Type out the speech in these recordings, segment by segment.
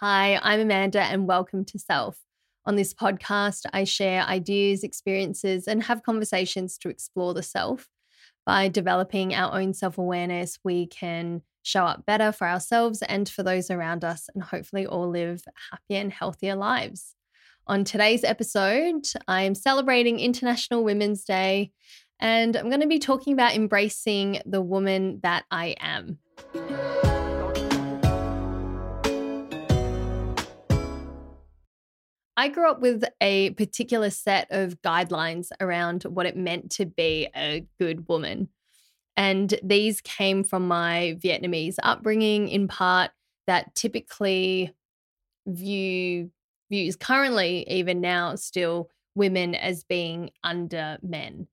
Hi, I'm Amanda, and welcome to Self. On this podcast, I share ideas, experiences, and have conversations to explore the self. By developing our own self awareness, we can show up better for ourselves and for those around us, and hopefully all live happier and healthier lives. On today's episode, I am celebrating International Women's Day, and I'm going to be talking about embracing the woman that I am. I grew up with a particular set of guidelines around what it meant to be a good woman. And these came from my Vietnamese upbringing, in part, that typically view views currently, even now, still women as being under men.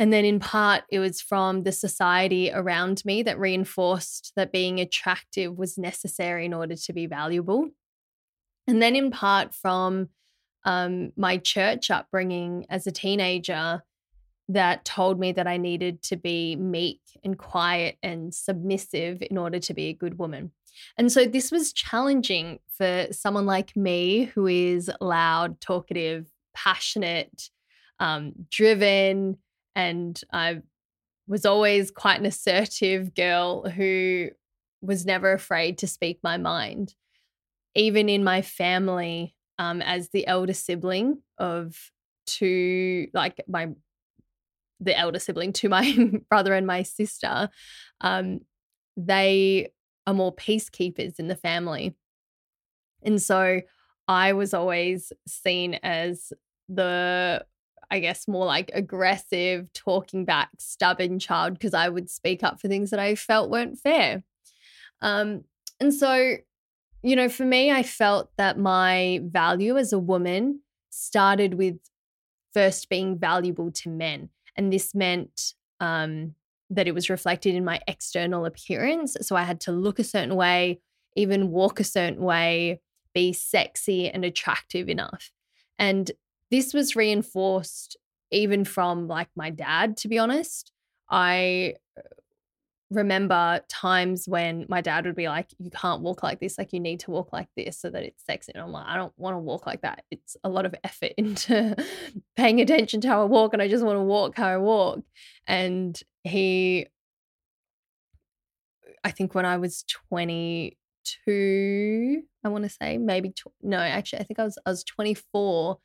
And then, in part, it was from the society around me that reinforced that being attractive was necessary in order to be valuable. And then, in part, from um, my church upbringing as a teenager, that told me that I needed to be meek and quiet and submissive in order to be a good woman. And so this was challenging for someone like me who is loud, talkative, passionate, um, driven, and I was always quite an assertive girl who was never afraid to speak my mind. Even in my family, um, as the elder sibling of two, like my the elder sibling to my brother and my sister, um, they are more peacekeepers in the family. And so I was always seen as the, I guess, more like aggressive, talking back, stubborn child because I would speak up for things that I felt weren't fair. Um, and so, you know, for me, I felt that my value as a woman started with first being valuable to men. And this meant um, that it was reflected in my external appearance. So I had to look a certain way, even walk a certain way, be sexy and attractive enough. And this was reinforced even from like my dad, to be honest. I remember times when my dad would be like, You can't walk like this. Like, you need to walk like this so that it's sexy. And I'm like, I don't want to walk like that. It's a lot of effort into paying attention to how I walk. And I just want to walk how I walk. And he, I think when I was 22, I want to say, maybe, tw- no, actually, I think I was, I was 24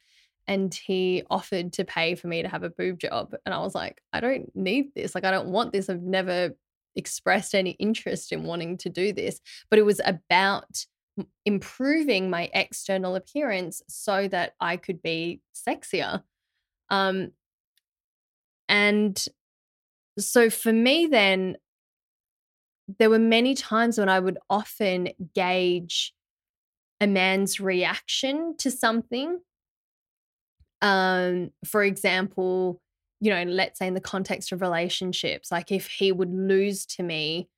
and he offered to pay for me to have a boob job and i was like i don't need this like i don't want this i've never expressed any interest in wanting to do this, but it was about improving my external appearance so that I could be sexier. Um, and so for me, then, there were many times when I would often gauge a man's reaction to something. Um, for example, you know, let's say in the context of relationships, like if he would lose to me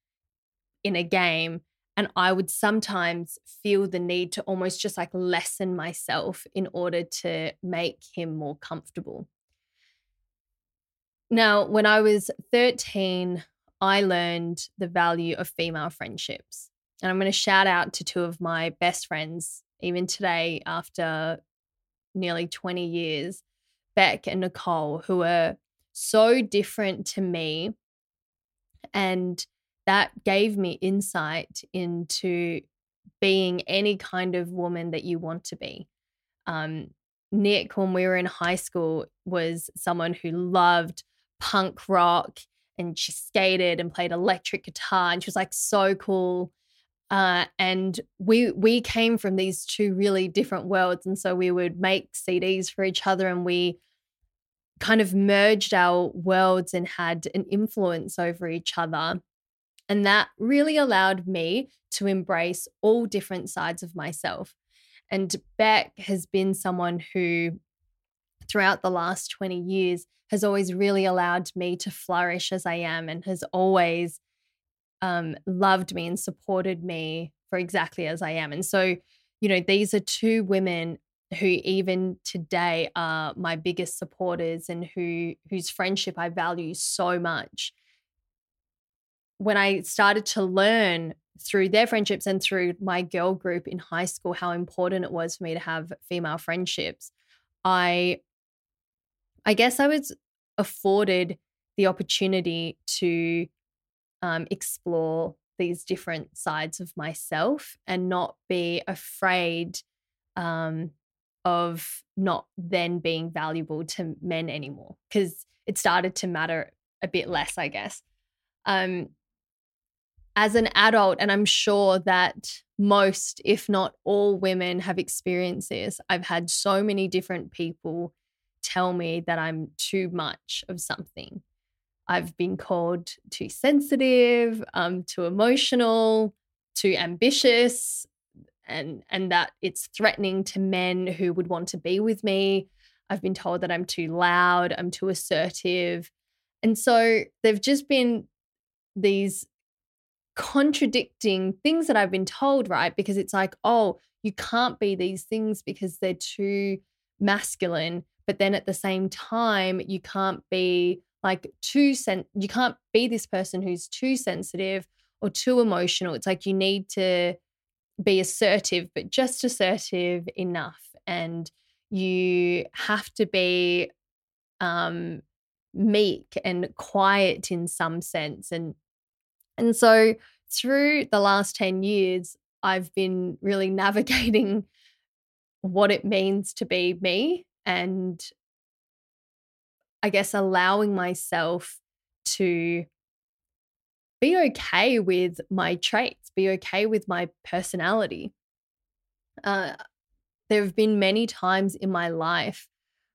in a game, and I would sometimes feel the need to almost just like lessen myself in order to make him more comfortable. Now, when I was 13, I learned the value of female friendships. And I'm going to shout out to two of my best friends, even today, after nearly 20 years. Beck and Nicole, who are so different to me. And that gave me insight into being any kind of woman that you want to be. Um, Nick, when we were in high school, was someone who loved punk rock and she skated and played electric guitar and she was like so cool. Uh, and we we came from these two really different worlds, and so we would make CDs for each other, and we kind of merged our worlds and had an influence over each other. And that really allowed me to embrace all different sides of myself. And Beck has been someone who, throughout the last 20 years, has always really allowed me to flourish as I am and has always um, loved me and supported me for exactly as I am. And so, you know, these are two women who even today are my biggest supporters and who whose friendship I value so much. When I started to learn through their friendships and through my girl group in high school how important it was for me to have female friendships i i guess i was afforded the opportunity to um, explore these different sides of myself and not be afraid um, of not then being valuable to men anymore because it started to matter a bit less, I guess. Um, as an adult, and I'm sure that most, if not all, women have experienced this. I've had so many different people tell me that I'm too much of something. I've been called too sensitive, um, too emotional, too ambitious, and and that it's threatening to men who would want to be with me. I've been told that I'm too loud, I'm too assertive. And so there've just been these contradicting things that I've been told, right? Because it's like, oh, you can't be these things because they're too masculine. But then at the same time, you can't be like too sen you can't be this person who's too sensitive or too emotional. It's like you need to be assertive, but just assertive enough. And you have to be um, meek and quiet in some sense. And and so through the last 10 years, I've been really navigating what it means to be me and I guess allowing myself to be okay with my traits, be okay with my personality. Uh, there have been many times in my life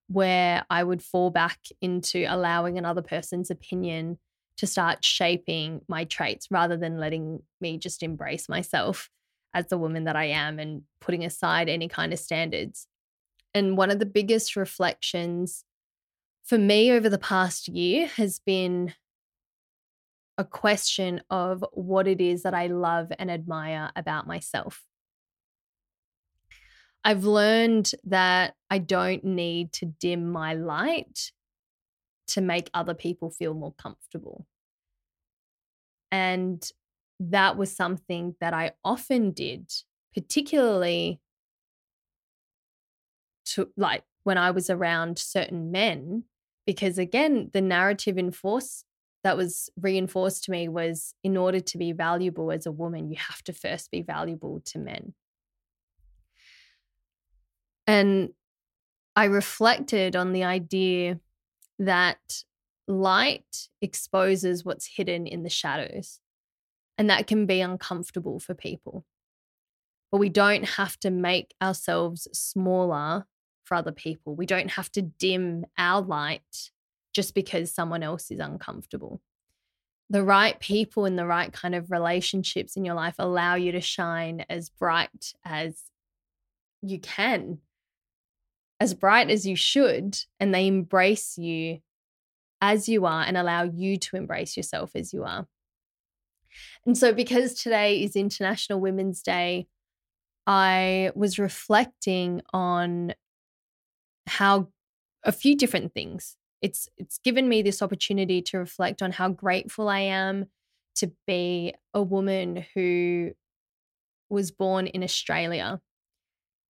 where I would fall back into allowing another person's opinion to start shaping my traits rather than letting me just embrace myself as the woman that I am and putting aside any kind of standards. And one of the biggest reflections for me over the past year has been a question of what it is that I love and admire about myself. I've learned that I don't need to dim my light to make other people feel more comfortable. And that was something that I often did, particularly to like when I was around certain men, because again, the narrative enforced that was reinforced to me was in order to be valuable as a woman, you have to first be valuable to men. And I reflected on the idea that light exposes what's hidden in the shadows, and that can be uncomfortable for people. But we don't have to make ourselves smaller for other people. We don't have to dim our light just because someone else is uncomfortable. The right people and the right kind of relationships in your life allow you to shine as bright as you can, as bright as you should, and they embrace you as you are and allow you to embrace yourself as you are. And so, because today is International Women's Day, I was reflecting on how a few different things. It's it's given me this opportunity to reflect on how grateful I am to be a woman who was born in Australia.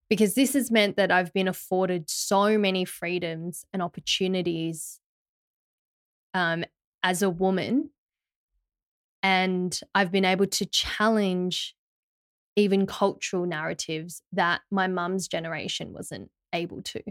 Because this has meant that I've been afforded so many freedoms and opportunities um, as a woman. And I've been able to challenge even cultural narratives that my mum's generation wasn't able to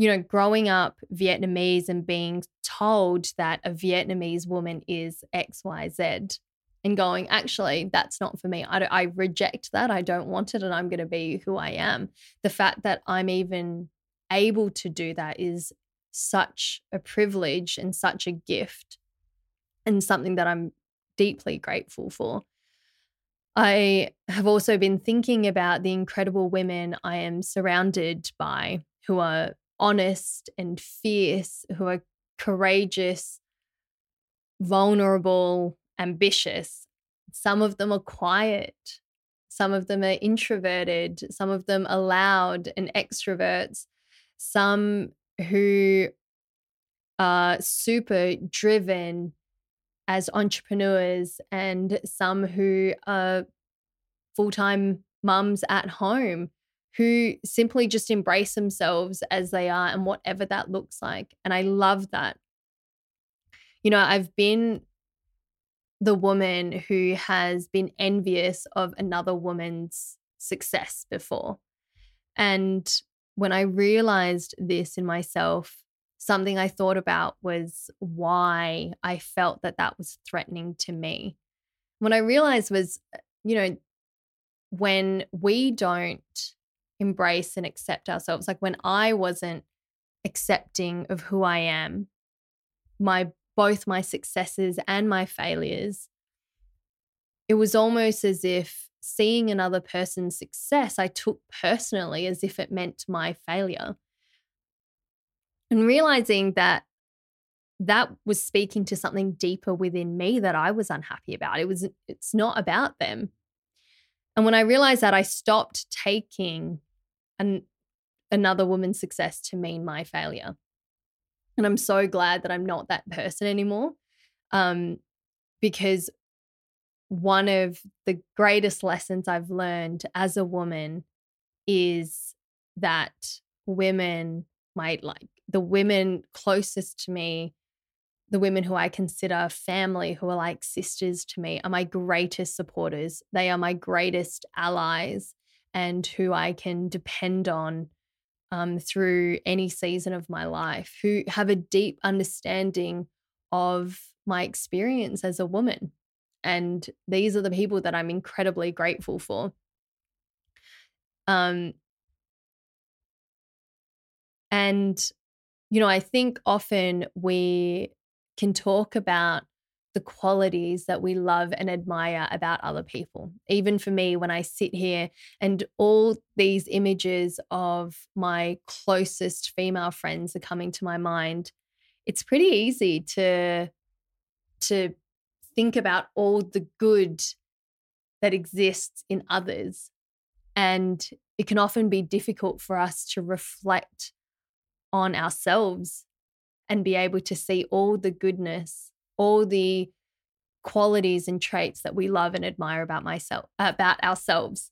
you know, growing up Vietnamese and being told that a Vietnamese woman is XYZ and going, actually, that's not for me. I, I reject that. I don't want it and I'm going to be who I am. The fact that I'm even able to do that is such a privilege and such a gift and something that I'm deeply grateful for. I have also been thinking about the incredible women I am surrounded by who are honest and fierce, who are courageous, vulnerable, ambitious. Some of them are quiet. Some of them are introverted. Some of them are loud and extroverts. Some who are super driven as entrepreneurs and some who are full time mums at home who simply just embrace themselves as they are and whatever that looks like. And I love that. You know, I've been the woman who has been envious of another woman's success before. And when I realized this in myself, something I thought about was why I felt that that was threatening to me. What I realized was, uh, you know, when we don't embrace and accept ourselves, like when I wasn't accepting of who I am, my both my successes and my failures, it was almost as if seeing another person's success I took personally as if it meant my failure. And realizing that that was speaking to something deeper within me that I was unhappy about. It was it's not about them. And when I realized that I stopped taking an, another woman's success to mean my failure. And I'm so glad that I'm not that person anymore. Um, because one of the greatest lessons I've learned as a woman is that women might like the women closest to me, the women who I consider family, who are like sisters to me, are my greatest supporters. They are my greatest allies and who I can depend on um, through any season of my life, who have a deep understanding of my experience as a woman. And these are the people that I'm incredibly grateful for. Um, and, you know, I think often we can talk about the qualities that we love and admire about other people. Even for me, when I sit here and all these images of my closest female friends are coming to my mind, it's pretty easy to to think about all the good that exists in others. And it can often be difficult for us to reflect on ourselves and be able to see all the goodness all the qualities and traits that we love and admire about myself about ourselves.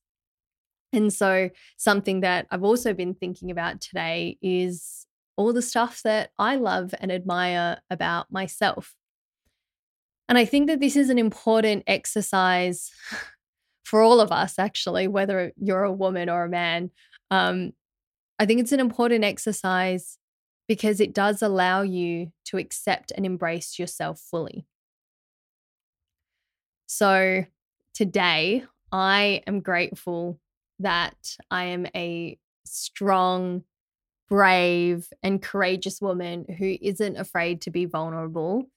And so something that i've also been thinking about today is all the stuff that i love and admire about myself. And i think that this is an important exercise for all of us actually whether you're a woman or a man. Um, i think it's an important exercise because it does allow you to accept and embrace yourself fully. So today, I am grateful that I am a strong, brave, and courageous woman who isn't afraid to be vulnerable.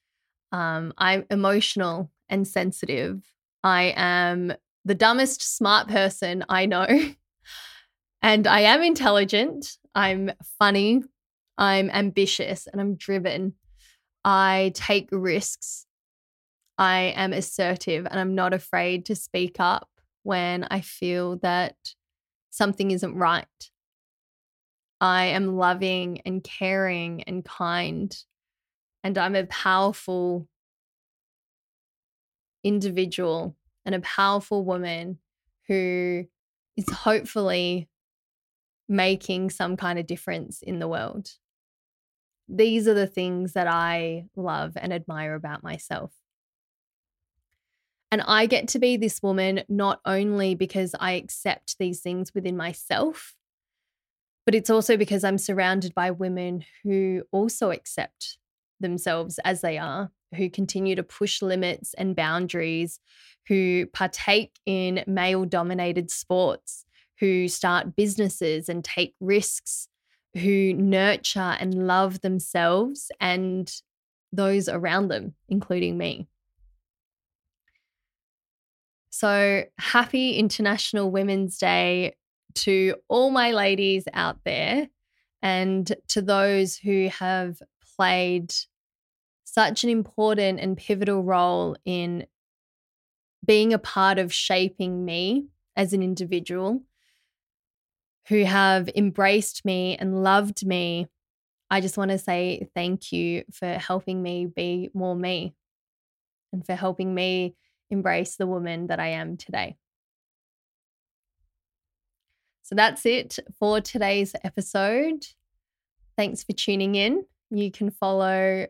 Um, I'm emotional and sensitive. I am the dumbest smart person I know. and I am intelligent. I'm funny. I'm ambitious and I'm driven. I take risks. I am assertive and I'm not afraid to speak up when I feel that something isn't right. I am loving and caring and kind. And I'm a powerful individual and a powerful woman who is hopefully making some kind of difference in the world these are the things that I love and admire about myself. And I get to be this woman not only because I accept these things within myself, but it's also because I'm surrounded by women who also accept themselves as they are, who continue to push limits and boundaries, who partake in male dominated sports, who start businesses and take risks who nurture and love themselves and those around them, including me. So, happy International Women's Day to all my ladies out there and to those who have played such an important and pivotal role in being a part of shaping me as an individual who have embraced me and loved me. I just want to say thank you for helping me be more me. and for helping me embrace the woman that I am today. So that's it for today's episode. Thanks for tuning in. You can follow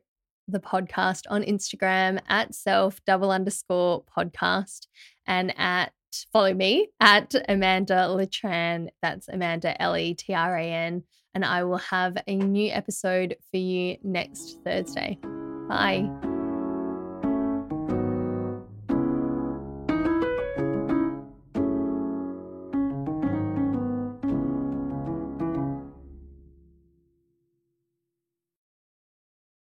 the podcast on Instagram at self double underscore podcast and at follow me at Amanda Letran. That's Amanda L E T R A N. And I will have a new episode for you next Thursday. Bye.